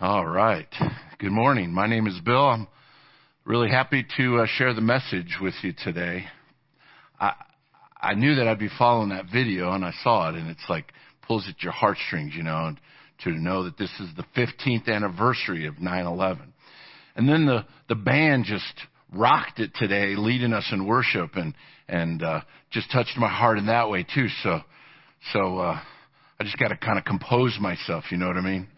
All right. Good morning. My name is Bill. I'm really happy to uh, share the message with you today. I I knew that I'd be following that video and I saw it and it's like pulls at your heartstrings, you know, to know that this is the 15th anniversary of 9/11. And then the the band just rocked it today, leading us in worship and and uh, just touched my heart in that way too. So so uh, I just got to kind of compose myself, you know what I mean?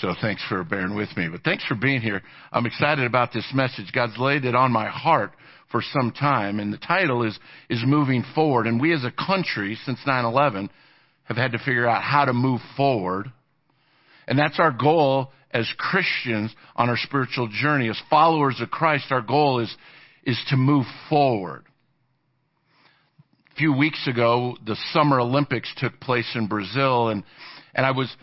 So thanks for bearing with me. But thanks for being here. I'm excited about this message. God's laid it on my heart for some time, and the title is, is Moving Forward. And we as a country, since 9-11, have had to figure out how to move forward. And that's our goal as Christians on our spiritual journey. As followers of Christ, our goal is, is to move forward. A few weeks ago, the Summer Olympics took place in Brazil, and, and I was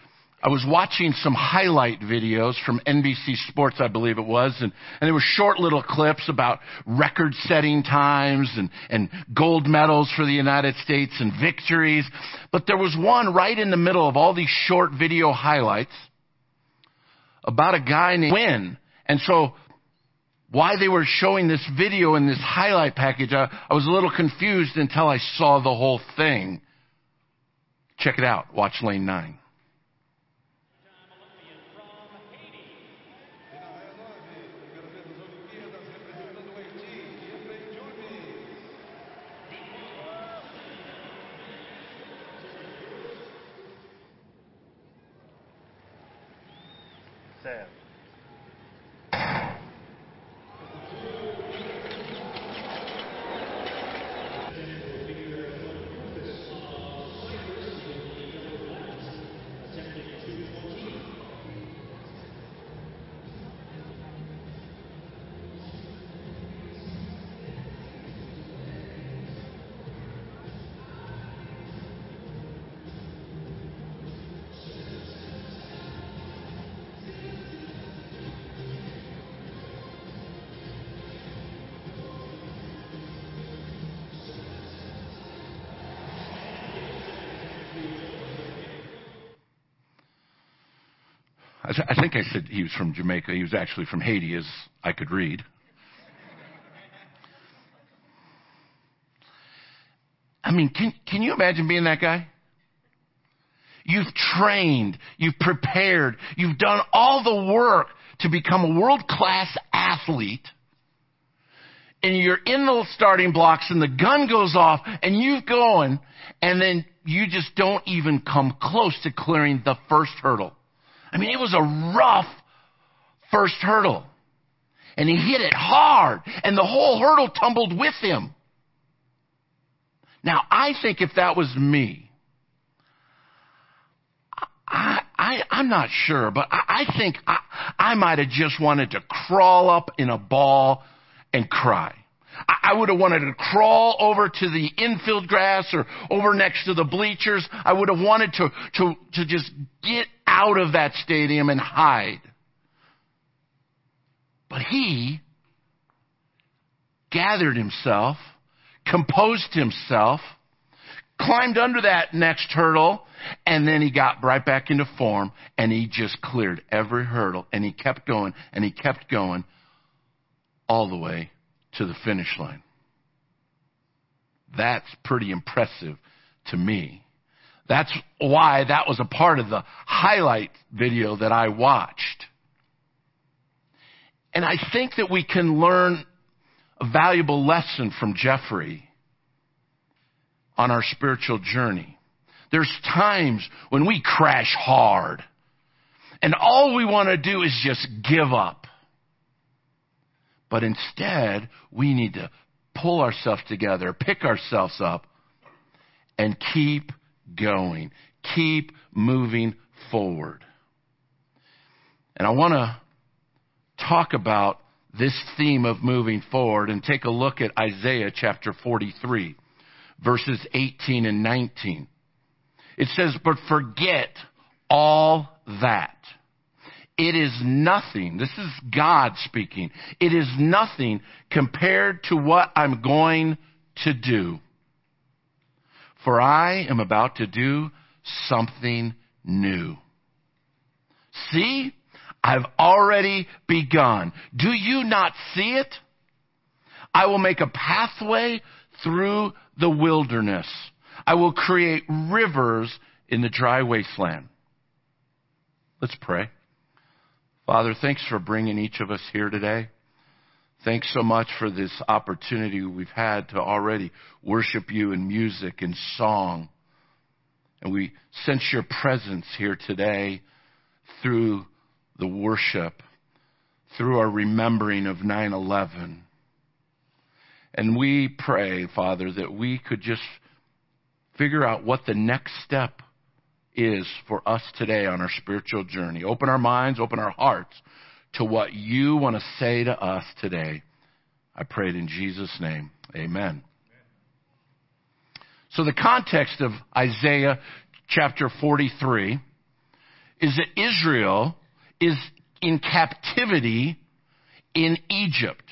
I was watching some highlight videos from NBC Sports, I believe it was, and, and there were short little clips about record setting times and, and gold medals for the United States and victories. But there was one right in the middle of all these short video highlights about a guy named Win. And so why they were showing this video in this highlight package, I, I was a little confused until I saw the whole thing. Check it out. Watch lane nine. I, th- I think I said he was from Jamaica. He was actually from Haiti, as I could read. I mean, can, can you imagine being that guy? You've trained, you've prepared, you've done all the work to become a world class athlete. And you're in the starting blocks and the gun goes off and you're going and then you just don't even come close to clearing the first hurdle. I mean, it was a rough first hurdle. And he hit it hard, and the whole hurdle tumbled with him. Now, I think if that was me, I, I, I'm not sure, but I, I think I, I might have just wanted to crawl up in a ball and cry. I would have wanted to crawl over to the infield grass or over next to the bleachers. I would have wanted to, to, to just get out of that stadium and hide. But he gathered himself, composed himself, climbed under that next hurdle, and then he got right back into form and he just cleared every hurdle and he kept going and he kept going all the way to the finish line. That's pretty impressive to me. That's why that was a part of the highlight video that I watched. And I think that we can learn a valuable lesson from Jeffrey on our spiritual journey. There's times when we crash hard and all we want to do is just give up. But instead, we need to pull ourselves together, pick ourselves up, and keep going. Keep moving forward. And I want to talk about this theme of moving forward and take a look at Isaiah chapter 43, verses 18 and 19. It says, But forget all that it is nothing. This is God speaking. It is nothing compared to what I'm going to do. For I am about to do something new. See, I've already begun. Do you not see it? I will make a pathway through the wilderness. I will create rivers in the dry wasteland. Let's pray. Father, thanks for bringing each of us here today. Thanks so much for this opportunity we've had to already worship you in music and song. And we sense your presence here today through the worship, through our remembering of 9 11. And we pray, Father, that we could just figure out what the next step is for us today on our spiritual journey. Open our minds, open our hearts to what you want to say to us today. I pray it in Jesus' name. Amen. So the context of Isaiah chapter 43 is that Israel is in captivity in Egypt.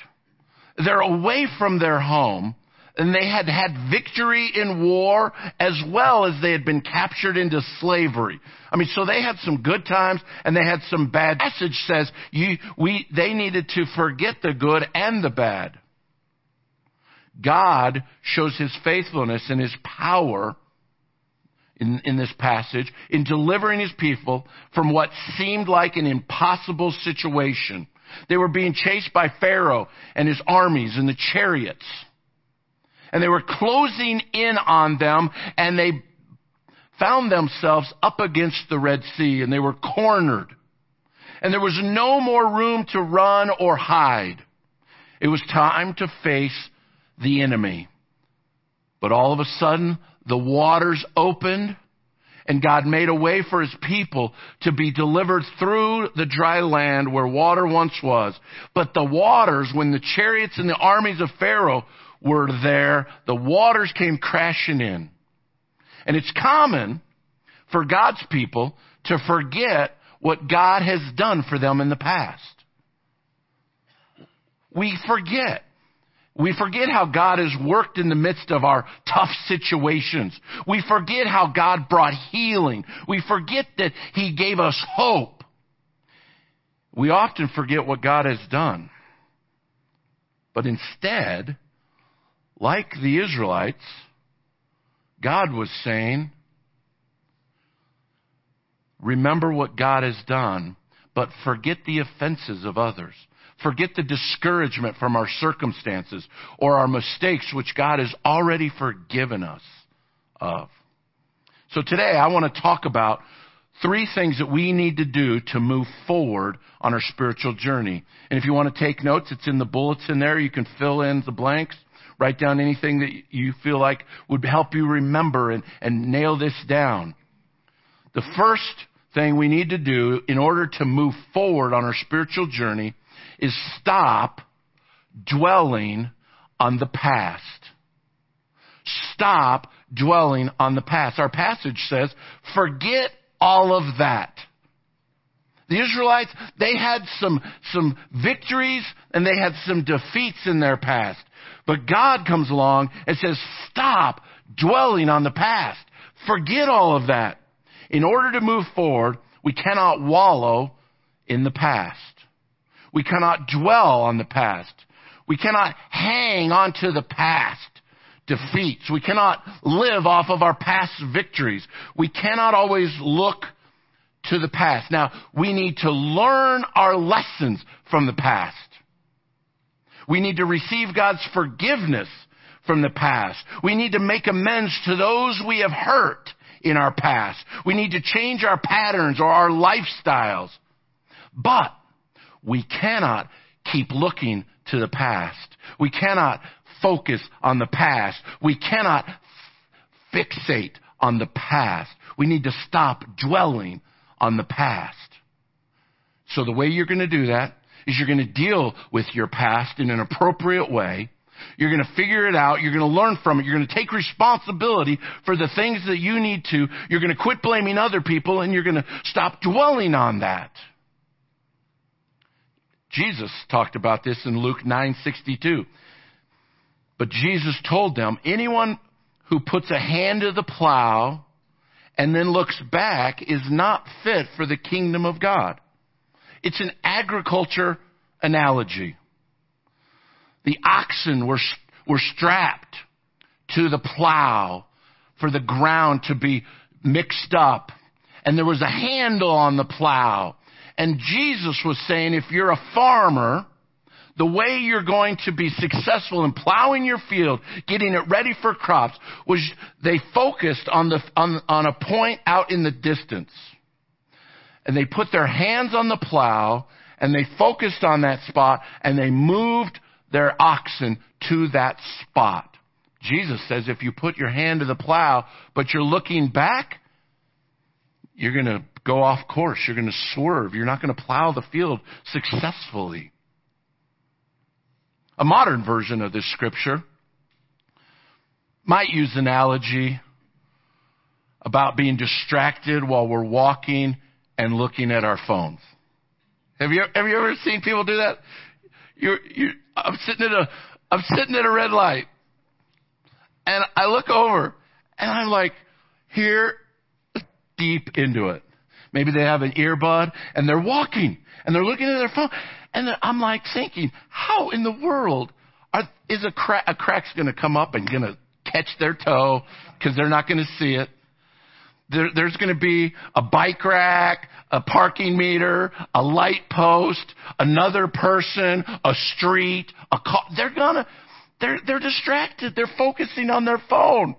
They're away from their home and they had had victory in war as well as they had been captured into slavery. I mean, so they had some good times and they had some bad. The message says you, we, they needed to forget the good and the bad. God shows his faithfulness and his power in, in this passage in delivering his people from what seemed like an impossible situation. They were being chased by Pharaoh and his armies and the chariots and they were closing in on them and they found themselves up against the Red Sea and they were cornered. And there was no more room to run or hide. It was time to face the enemy. But all of a sudden, the waters opened and God made a way for his people to be delivered through the dry land where water once was. But the waters, when the chariots and the armies of Pharaoh were there, the waters came crashing in. And it's common for God's people to forget what God has done for them in the past. We forget. We forget how God has worked in the midst of our tough situations. We forget how God brought healing. We forget that He gave us hope. We often forget what God has done. But instead, like the Israelites, God was saying, remember what God has done, but forget the offenses of others. Forget the discouragement from our circumstances or our mistakes, which God has already forgiven us of. So today I want to talk about three things that we need to do to move forward on our spiritual journey. And if you want to take notes, it's in the bullets in there. You can fill in the blanks. Write down anything that you feel like would help you remember and, and nail this down. The first thing we need to do in order to move forward on our spiritual journey is stop dwelling on the past. Stop dwelling on the past. Our passage says, forget all of that. The Israelites, they had some, some victories and they had some defeats in their past. But God comes along and says, stop dwelling on the past. Forget all of that. In order to move forward, we cannot wallow in the past. We cannot dwell on the past. We cannot hang on to the past defeats. We cannot live off of our past victories. We cannot always look to the past. Now, we need to learn our lessons from the past. We need to receive God's forgiveness from the past. We need to make amends to those we have hurt in our past. We need to change our patterns or our lifestyles. But we cannot keep looking to the past. We cannot focus on the past. We cannot fixate on the past. We need to stop dwelling on the past. So the way you're going to do that is you're going to deal with your past in an appropriate way. You're going to figure it out. You're going to learn from it. You're going to take responsibility for the things that you need to. You're going to quit blaming other people and you're going to stop dwelling on that. Jesus talked about this in Luke 9:62. But Jesus told them, anyone who puts a hand to the plow and then looks back is not fit for the kingdom of God. It's an agriculture analogy. The oxen were, were strapped to the plow for the ground to be mixed up. And there was a handle on the plow. And Jesus was saying, if you're a farmer, the way you're going to be successful in plowing your field, getting it ready for crops, was they focused on the, on, on a point out in the distance. And they put their hands on the plow and they focused on that spot and they moved their oxen to that spot. Jesus says if you put your hand to the plow, but you're looking back, you're going to go off course. You're going to swerve. You're not going to plow the field successfully. A modern version of this scripture might use analogy about being distracted while we're walking and looking at our phones. Have you, have you ever seen people do that? You're, you're, I'm sitting at a, I'm sitting at a red light and I look over and I'm like, here, deep into it. Maybe they have an earbud and they're walking and they're looking at their phone. And I'm like thinking, how in the world are, is a, crack, a crack's going to come up and going to catch their toe because they're not going to see it? There, there's going to be a bike rack, a parking meter, a light post, another person, a street, a car. They're gonna, they're, they're distracted. They're focusing on their phone.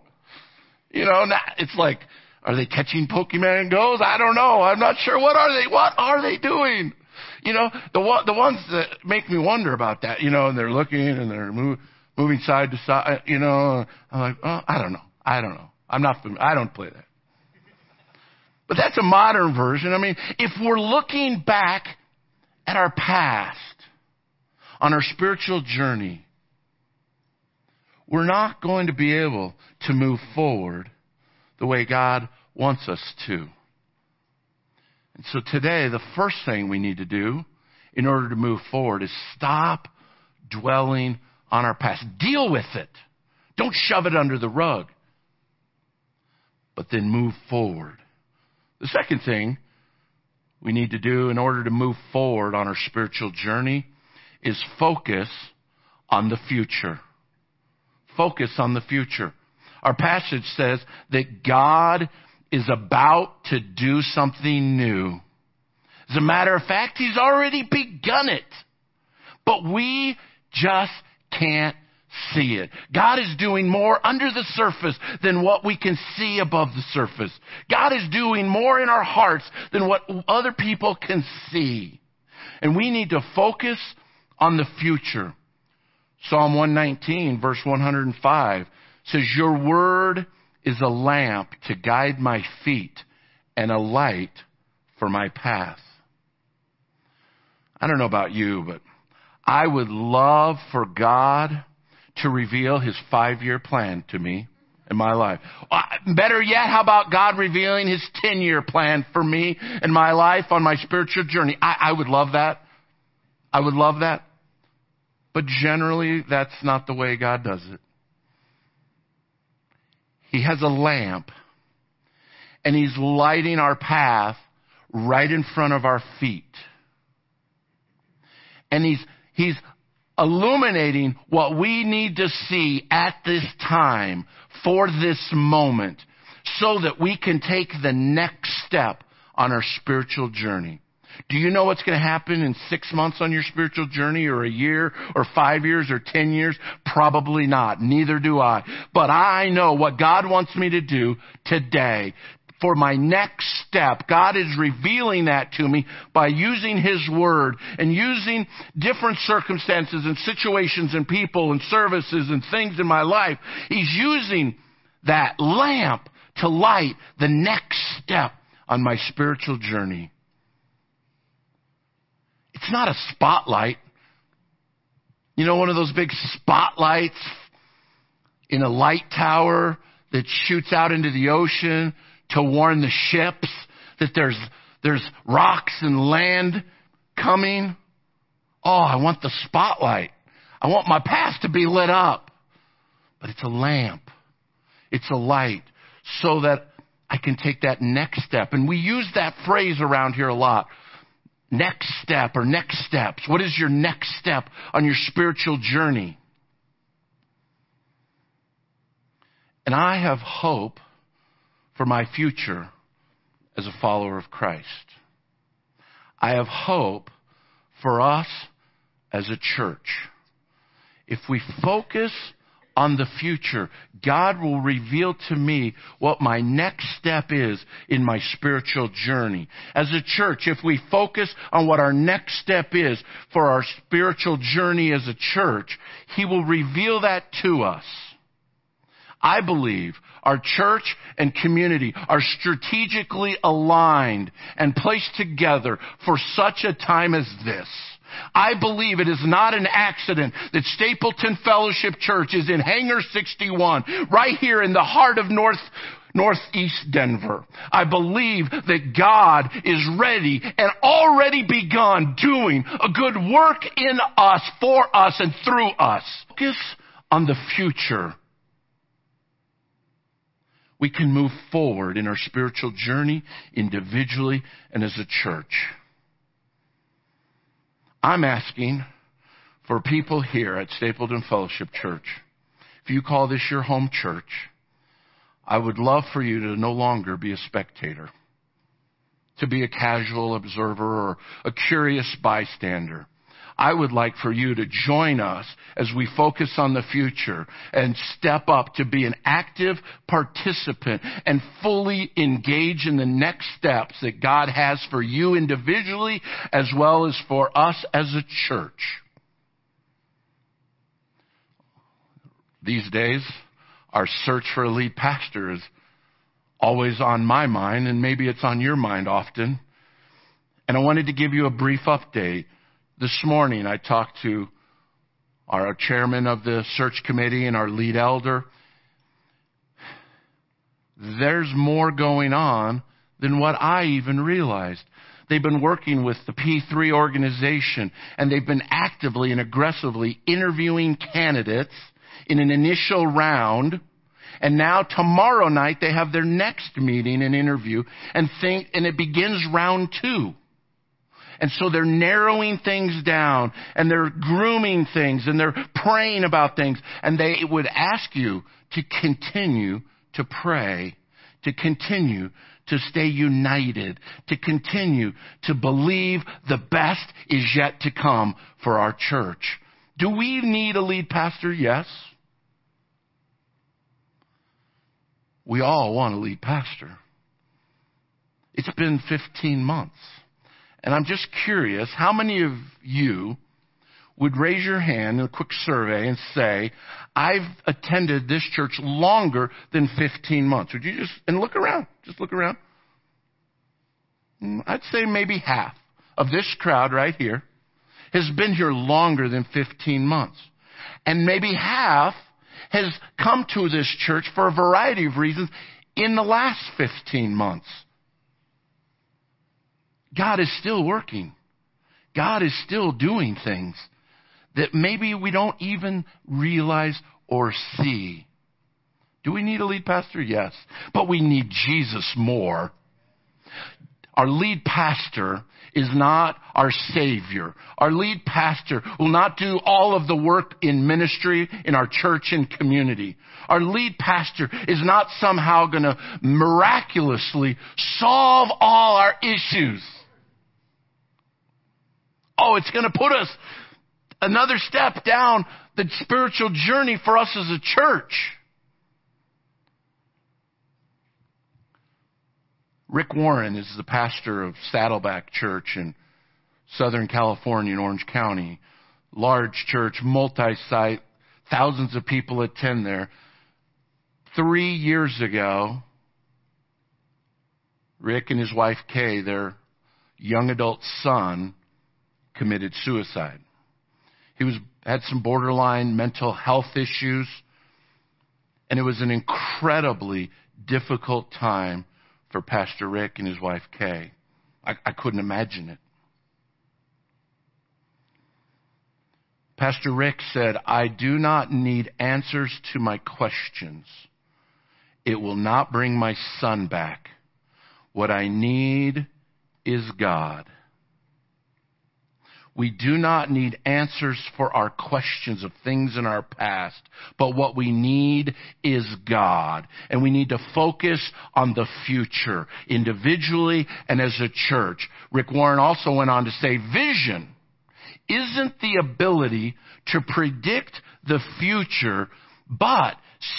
You know, it's like, are they catching Pokemon Goes? I don't know. I'm not sure. What are they, what are they doing? You know, the the ones that make me wonder about that, you know, and they're looking and they're move, moving side to side, you know, I'm like, oh, I don't know. I don't know. I'm not, I don't play that. But that's a modern version. I mean, if we're looking back at our past, on our spiritual journey, we're not going to be able to move forward the way God wants us to. And so today, the first thing we need to do in order to move forward is stop dwelling on our past. Deal with it. Don't shove it under the rug. But then move forward. The second thing we need to do in order to move forward on our spiritual journey is focus on the future. Focus on the future. Our passage says that God is about to do something new. As a matter of fact, He's already begun it. But we just can't see it. God is doing more under the surface than what we can see above the surface. God is doing more in our hearts than what other people can see. And we need to focus on the future. Psalm 119 verse 105 says, Your word is a lamp to guide my feet and a light for my path. I don't know about you, but I would love for God to reveal his five year plan to me in my life. Uh, better yet, how about God revealing his 10 year plan for me in my life on my spiritual journey? I, I would love that. I would love that. But generally, that's not the way God does it. He has a lamp and he's lighting our path right in front of our feet. And he's, he's illuminating what we need to see at this time for this moment so that we can take the next step on our spiritual journey. Do you know what's going to happen in six months on your spiritual journey or a year or five years or ten years? Probably not. Neither do I. But I know what God wants me to do today for my next step. God is revealing that to me by using His Word and using different circumstances and situations and people and services and things in my life. He's using that lamp to light the next step on my spiritual journey. It's not a spotlight. You know, one of those big spotlights in a light tower that shoots out into the ocean to warn the ships that there's, there's rocks and land coming. Oh, I want the spotlight. I want my path to be lit up. But it's a lamp. It's a light so that I can take that next step. And we use that phrase around here a lot next step or next steps? What is your next step on your spiritual journey? And I have hope for my future as a follower of Christ. I have hope for us as a church. If we focus on the future, God will reveal to me what my next step is in my spiritual journey. As a church, if we focus on what our next step is for our spiritual journey as a church, He will reveal that to us. I believe our church and community are strategically aligned and placed together for such a time as this. I believe it is not an accident that Stapleton Fellowship Church is in Hangar 61, right here in the heart of North, Northeast Denver. I believe that God is ready and already begun doing a good work in us, for us, and through us. Focus on the future. We can move forward in our spiritual journey individually and as a church. I'm asking for people here at Stapleton Fellowship Church. If you call this your home church, I would love for you to no longer be a spectator, to be a casual observer or a curious bystander. I would like for you to join us as we focus on the future and step up to be an active participant and fully engage in the next steps that God has for you individually as well as for us as a church. These days, our search for a lead pastor is always on my mind and maybe it's on your mind often. And I wanted to give you a brief update this morning, I talked to our chairman of the search committee and our lead elder. There's more going on than what I even realized. They've been working with the P3 organization and they've been actively and aggressively interviewing candidates in an initial round. And now tomorrow night they have their next meeting and interview and think, and it begins round two. And so they're narrowing things down and they're grooming things and they're praying about things. And they would ask you to continue to pray, to continue to stay united, to continue to believe the best is yet to come for our church. Do we need a lead pastor? Yes. We all want a lead pastor. It's been 15 months. And I'm just curious, how many of you would raise your hand in a quick survey and say, I've attended this church longer than 15 months? Would you just, and look around, just look around. Hmm, I'd say maybe half of this crowd right here has been here longer than 15 months. And maybe half has come to this church for a variety of reasons in the last 15 months. God is still working. God is still doing things that maybe we don't even realize or see. Do we need a lead pastor? Yes. But we need Jesus more. Our lead pastor is not our savior. Our lead pastor will not do all of the work in ministry in our church and community. Our lead pastor is not somehow going to miraculously solve all our issues. Oh, it's going to put us another step down the spiritual journey for us as a church. Rick Warren is the pastor of Saddleback Church in Southern California in Orange County. Large church, multi-site, thousands of people attend there. Three years ago, Rick and his wife Kay, their young adult son, committed suicide. He was, had some borderline mental health issues, and it was an incredibly difficult time for Pastor Rick and his wife Kay. I, I couldn't imagine it. Pastor Rick said, I do not need answers to my questions. It will not bring my son back. What I need is God. We do not need answers for our questions of things in our past, but what we need is God. And we need to focus on the future, individually and as a church. Rick Warren also went on to say, vision isn't the ability to predict the future, but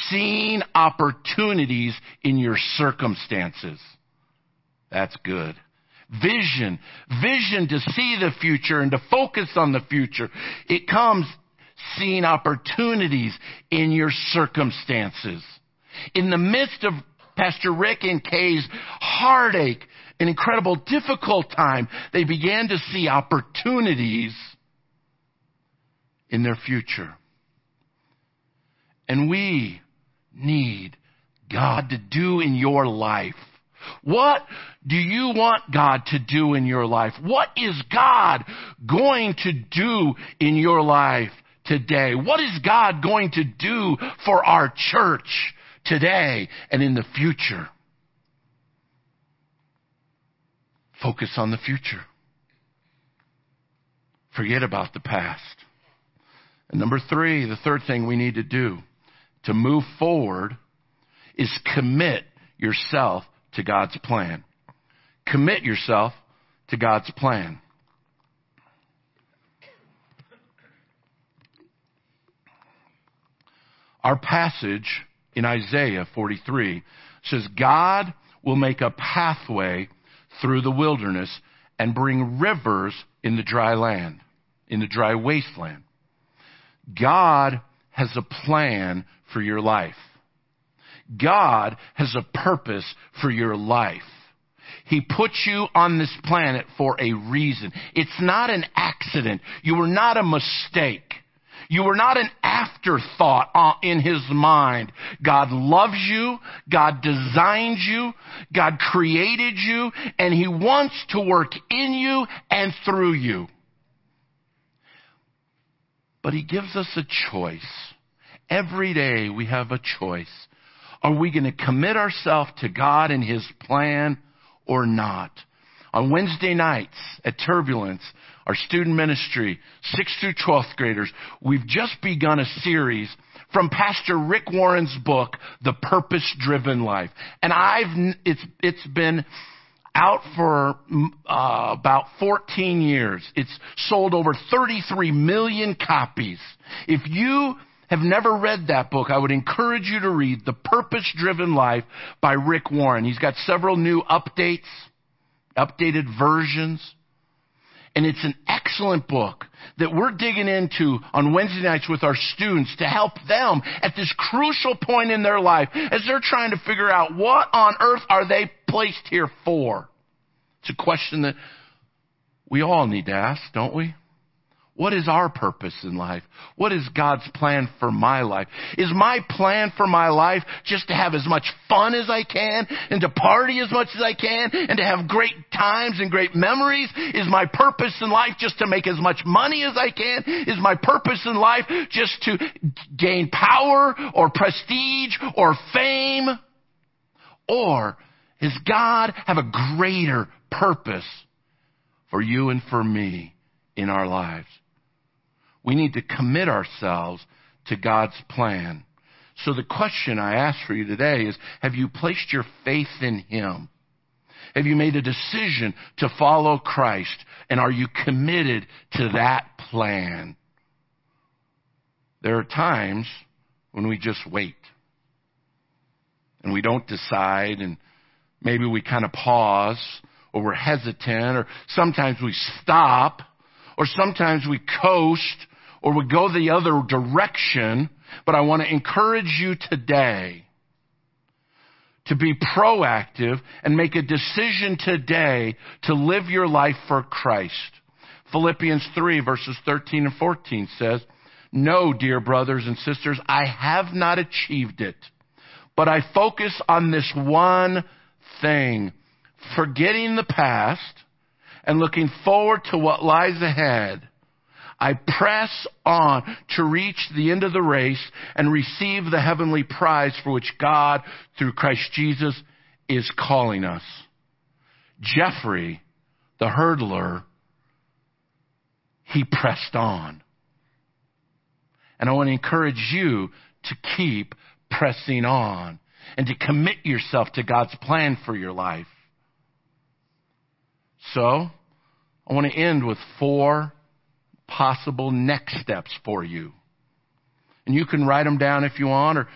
seeing opportunities in your circumstances. That's good. Vision. Vision to see the future and to focus on the future. It comes seeing opportunities in your circumstances. In the midst of Pastor Rick and Kay's heartache, an incredible difficult time, they began to see opportunities in their future. And we need God to do in your life. What do you want God to do in your life? What is God going to do in your life today? What is God going to do for our church today and in the future? Focus on the future. Forget about the past. And number three, the third thing we need to do to move forward is commit yourself to God's plan. Commit yourself to God's plan. Our passage in Isaiah 43 says, God will make a pathway through the wilderness and bring rivers in the dry land, in the dry wasteland. God has a plan for your life. God has a purpose for your life. He put you on this planet for a reason. It's not an accident. You were not a mistake. You were not an afterthought uh, in His mind. God loves you. God designed you. God created you. And He wants to work in you and through you. But He gives us a choice. Every day we have a choice. Are we going to commit ourselves to God and His plan or not? On Wednesday nights at Turbulence, our student ministry, 6th through 12th graders, we've just begun a series from Pastor Rick Warren's book, The Purpose Driven Life. And I've, it's, it's been out for uh, about 14 years. It's sold over 33 million copies. If you have never read that book, I would encourage you to read The Purpose Driven Life by Rick Warren. He's got several new updates, updated versions. And it's an excellent book that we're digging into on Wednesday nights with our students to help them at this crucial point in their life as they're trying to figure out what on earth are they placed here for. It's a question that we all need to ask, don't we? What is our purpose in life? What is God's plan for my life? Is my plan for my life just to have as much fun as I can and to party as much as I can and to have great times and great memories? Is my purpose in life just to make as much money as I can? Is my purpose in life just to gain power or prestige or fame? Or does God have a greater purpose for you and for me in our lives? We need to commit ourselves to God's plan. So the question I ask for you today is, have you placed your faith in Him? Have you made a decision to follow Christ? And are you committed to that plan? There are times when we just wait and we don't decide and maybe we kind of pause or we're hesitant or sometimes we stop or sometimes we coast or would go the other direction, but I want to encourage you today to be proactive and make a decision today to live your life for Christ. Philippians 3 verses 13 and 14 says, No, dear brothers and sisters, I have not achieved it, but I focus on this one thing, forgetting the past and looking forward to what lies ahead. I press on to reach the end of the race and receive the heavenly prize for which God, through Christ Jesus, is calling us. Jeffrey, the hurdler, he pressed on. And I want to encourage you to keep pressing on and to commit yourself to God's plan for your life. So, I want to end with four possible next steps for you. And you can write them down if you want, or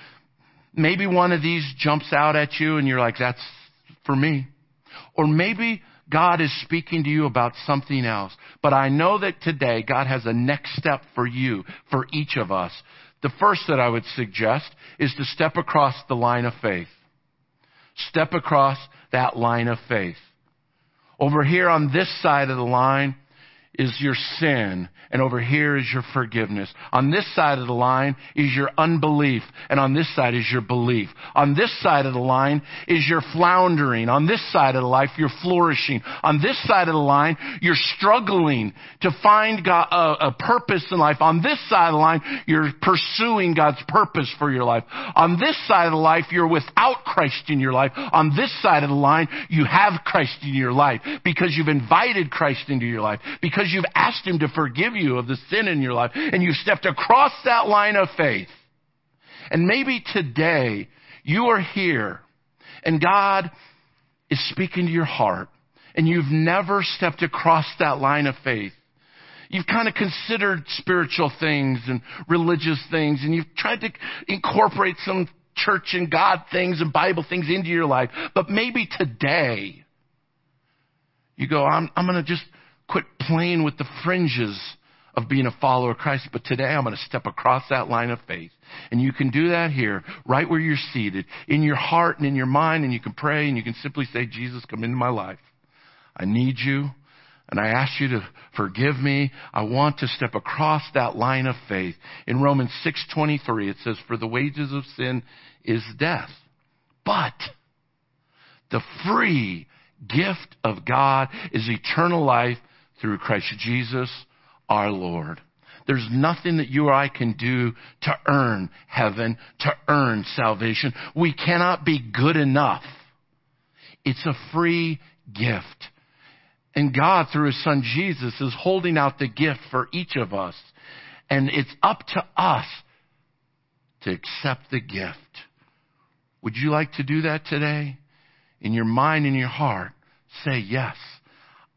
maybe one of these jumps out at you and you're like, that's for me. Or maybe God is speaking to you about something else. But I know that today God has a next step for you, for each of us. The first that I would suggest is to step across the line of faith. Step across that line of faith. Over here on this side of the line, is your sin, and over here is your forgiveness. On this side of the line is your unbelief, and on this side is your belief. On this side of the line is your floundering. On this side of the life, you're flourishing. On this side of the line, you're struggling to find God, a, purpose in life. On this side of the line, you're pursuing God's purpose for your life. On this side of the life, you're without Christ in your life. On this side of the line, you have Christ in your life because you've invited Christ into your life. Because because you've asked Him to forgive you of the sin in your life and you've stepped across that line of faith. And maybe today you are here and God is speaking to your heart and you've never stepped across that line of faith. You've kind of considered spiritual things and religious things and you've tried to incorporate some church and God things and Bible things into your life. But maybe today you go, I'm, I'm going to just quit playing with the fringes of being a follower of Christ. But today I'm going to step across that line of faith. And you can do that here, right where you're seated, in your heart and in your mind, and you can pray and you can simply say, Jesus, come into my life. I need you. And I ask you to forgive me. I want to step across that line of faith. In Romans 6:23 it says for the wages of sin is death. But the free gift of God is eternal life through Christ Jesus our Lord. There's nothing that you or I can do to earn heaven, to earn salvation. We cannot be good enough. It's a free gift. And God, through His Son Jesus, is holding out the gift for each of us. And it's up to us to accept the gift. Would you like to do that today? In your mind and your heart, say yes.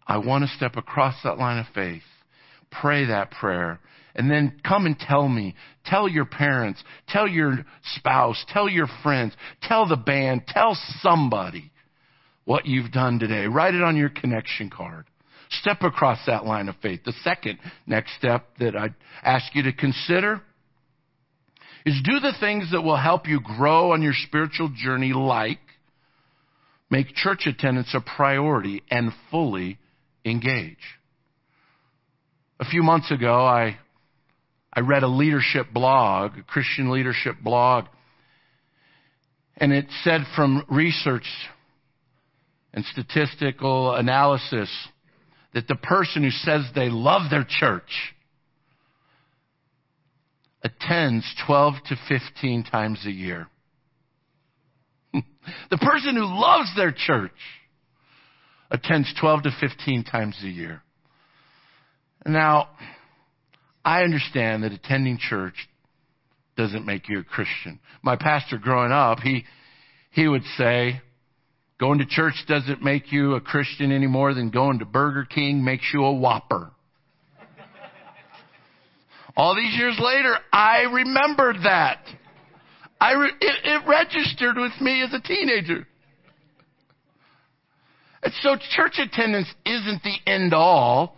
I want to step across that line of faith. Pray that prayer. And then come and tell me. Tell your parents. Tell your spouse. Tell your friends. Tell the band. Tell somebody what you've done today. Write it on your connection card. Step across that line of faith. The second next step that I'd ask you to consider is do the things that will help you grow on your spiritual journey like make church attendance a priority and fully engage. A few months ago, I, I read a leadership blog, a Christian leadership blog, and it said from research and statistical analysis that the person who says they love their church attends 12 to 15 times a year. the person who loves their church attends 12 to 15 times a year. Now, I understand that attending church doesn't make you a Christian. My pastor growing up, he, he would say, going to church doesn't make you a Christian any more than going to Burger King makes you a Whopper. All these years later, I remembered that. I re- it, it registered with me as a teenager. And so church attendance isn't the end all.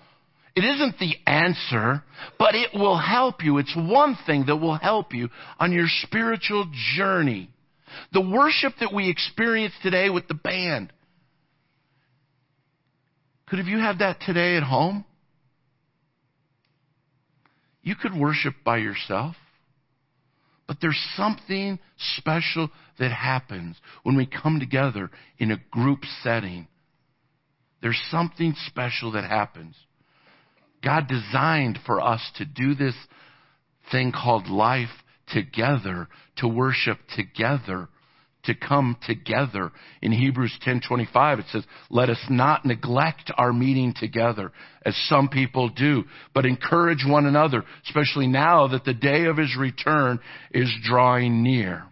It isn't the answer, but it will help you. It's one thing that will help you on your spiritual journey. The worship that we experience today with the band. Could have you had that today at home? You could worship by yourself. But there's something special that happens when we come together in a group setting. There's something special that happens. God designed for us to do this thing called life together, to worship together, to come together. In Hebrews 10:25 it says, "Let us not neglect our meeting together as some people do, but encourage one another, especially now that the day of his return is drawing near."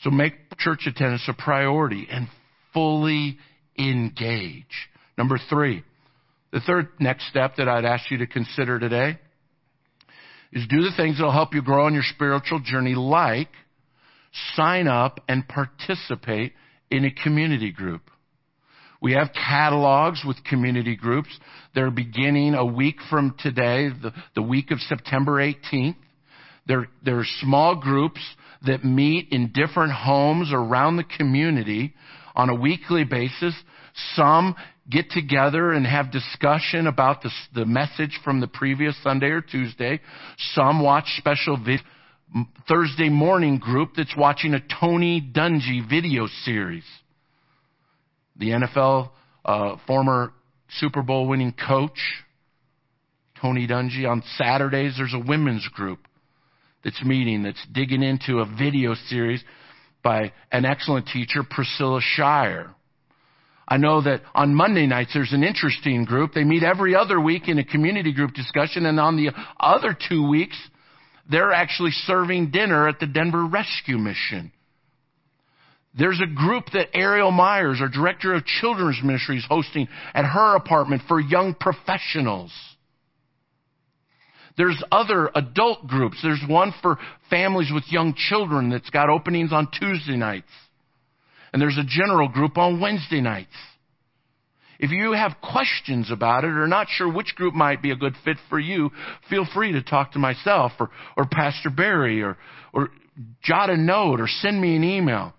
So make church attendance a priority and fully engage. Number 3. The third next step that I'd ask you to consider today is do the things that will help you grow on your spiritual journey, like sign up and participate in a community group. We have catalogs with community groups. They're beginning a week from today, the, the week of September 18th. They're, they're small groups that meet in different homes around the community on a weekly basis. Some get together and have discussion about the, the message from the previous Sunday or Tuesday. Some watch special vi- Thursday morning group that's watching a Tony Dungy video series. The NFL uh, former Super Bowl winning coach, Tony Dungy. On Saturdays, there's a women's group that's meeting, that's digging into a video series by an excellent teacher, Priscilla Shirer. I know that on Monday nights there's an interesting group. They meet every other week in a community group discussion, and on the other two weeks, they're actually serving dinner at the Denver Rescue Mission. There's a group that Ariel Myers, our director of children's ministry, is hosting at her apartment for young professionals. There's other adult groups. There's one for families with young children that's got openings on Tuesday nights. And there's a general group on Wednesday nights. If you have questions about it or not sure which group might be a good fit for you, feel free to talk to myself or, or Pastor Barry or, or jot a note or send me an email.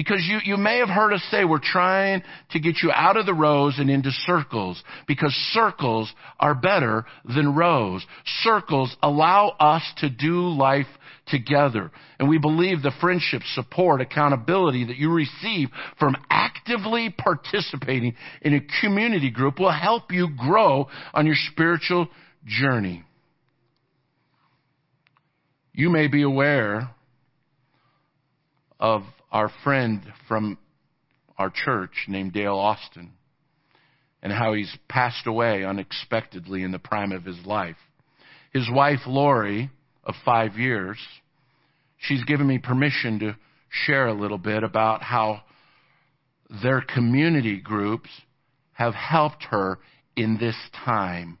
Because you, you may have heard us say we're trying to get you out of the rows and into circles because circles are better than rows. Circles allow us to do life together. And we believe the friendship, support, accountability that you receive from actively participating in a community group will help you grow on your spiritual journey. You may be aware of our friend from our church named Dale Austin and how he's passed away unexpectedly in the prime of his life. His wife, Lori, of five years, she's given me permission to share a little bit about how their community groups have helped her in this time.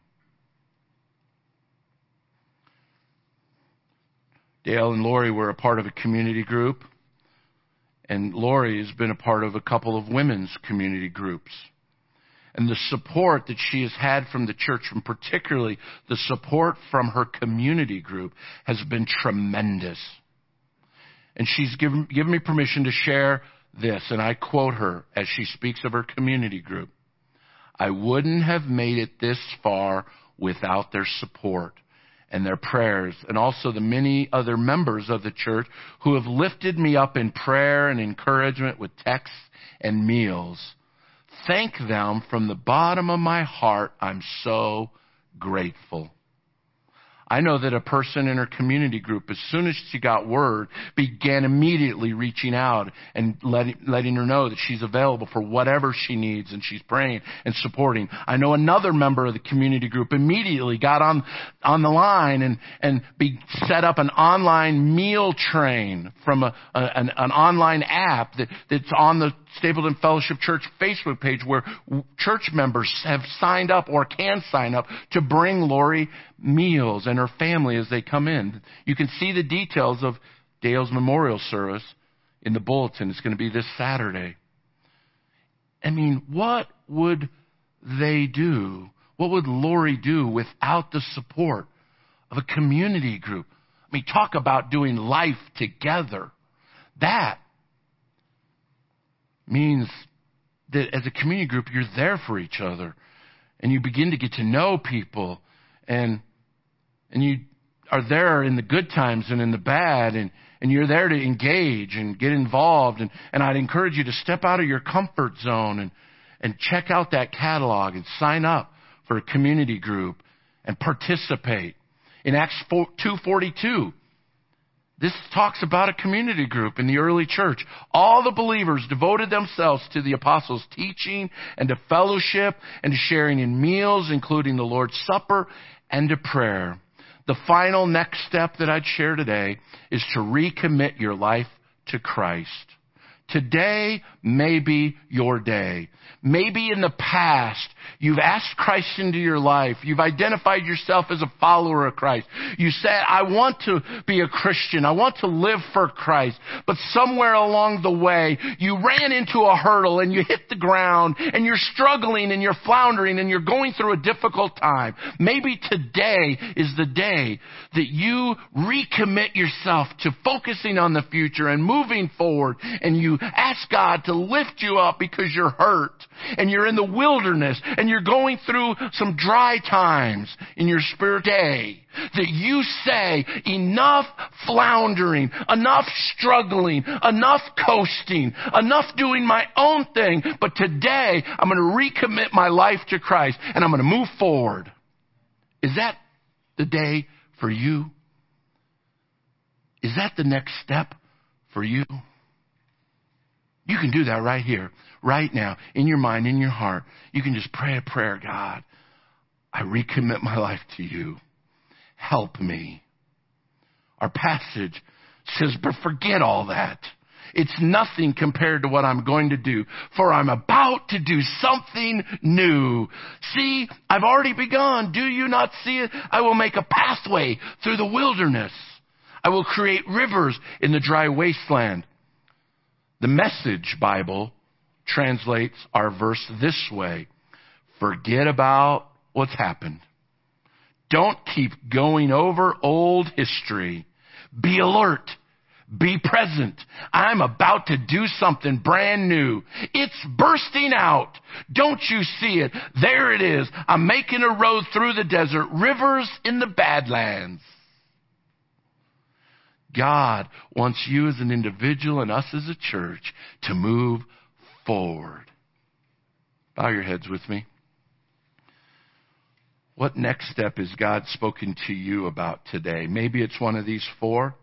Dale and Lori were a part of a community group and Lori has been a part of a couple of women's community groups. And the support that she has had from the church, and particularly the support from her community group, has been tremendous. And she's given, given me permission to share this, and I quote her as she speaks of her community group. I wouldn't have made it this far without their support and their prayers, and also the many other members of the church who have lifted me up in prayer and encouragement with texts and meals. Thank them from the bottom of my heart. I'm so grateful. I know that a person in her community group, as soon as she got word, began immediately reaching out and letting, letting her know that she's available for whatever she needs and she's praying and supporting. I know another member of the community group immediately got on, on the line and, and be, set up an online meal train from a, a an, an online app that, that's on the Stapleton Fellowship Church Facebook page where church members have signed up or can sign up to bring Lori meals and her family as they come in. You can see the details of Dale's memorial service in the bulletin. It's going to be this Saturday. I mean, what would they do? What would Lori do without the support of a community group? I mean, talk about doing life together. That means that as a community group, you're there for each other and you begin to get to know people and, and you are there in the good times and in the bad and, and you're there to engage and get involved. And, and I'd encourage you to step out of your comfort zone and, and check out that catalog and sign up for a community group and participate. In Acts 2.42, This talks about a community group in the early church. All the believers devoted themselves to the apostles' teaching and to fellowship and to sharing in meals, including the Lord's Supper and to prayer. The final next step that I'd share today is to recommit your life to Christ. Today may be your day. Maybe in the past, you've asked Christ into your life. You've identified yourself as a follower of Christ. You said, I want to be a Christian. I want to live for Christ. But somewhere along the way, you ran into a hurdle and you hit the ground and you're struggling and you're floundering and you're going through a difficult time. Maybe today is the day that you recommit yourself to focusing on the future and moving forward and you ask God to lift you up because you're hurt and you're in the wilderness and you're going through some dry times in your spirit day, that you say, enough floundering, enough struggling, enough coasting, enough doing my own thing, but today I'm going to recommit my life to Christ and I'm going to move forward. Is that the day for you? Is that the next step for you? You can do that right here, right now, in your mind, in your heart. You can just pray a prayer, God, I recommit my life to you. Help me. Our passage says, but forget all that. It's nothing compared to what I'm going to do, for I'm about to do something new. See, I've already begun. Do you not see it? I will make a pathway through the wilderness. I will create rivers in the dry wasteland. The Message Bible translates our verse this way. Forget about what's happened. Don't keep going over old history. Be alert. Be present. I'm about to do something brand new. It's bursting out. Don't you see it? There it is. I'm making a road through the desert, rivers in the Badlands. God wants you as an individual and us as a church to move forward. Bow your heads with me. What next step has God spoken to you about today? Maybe it's one of these four.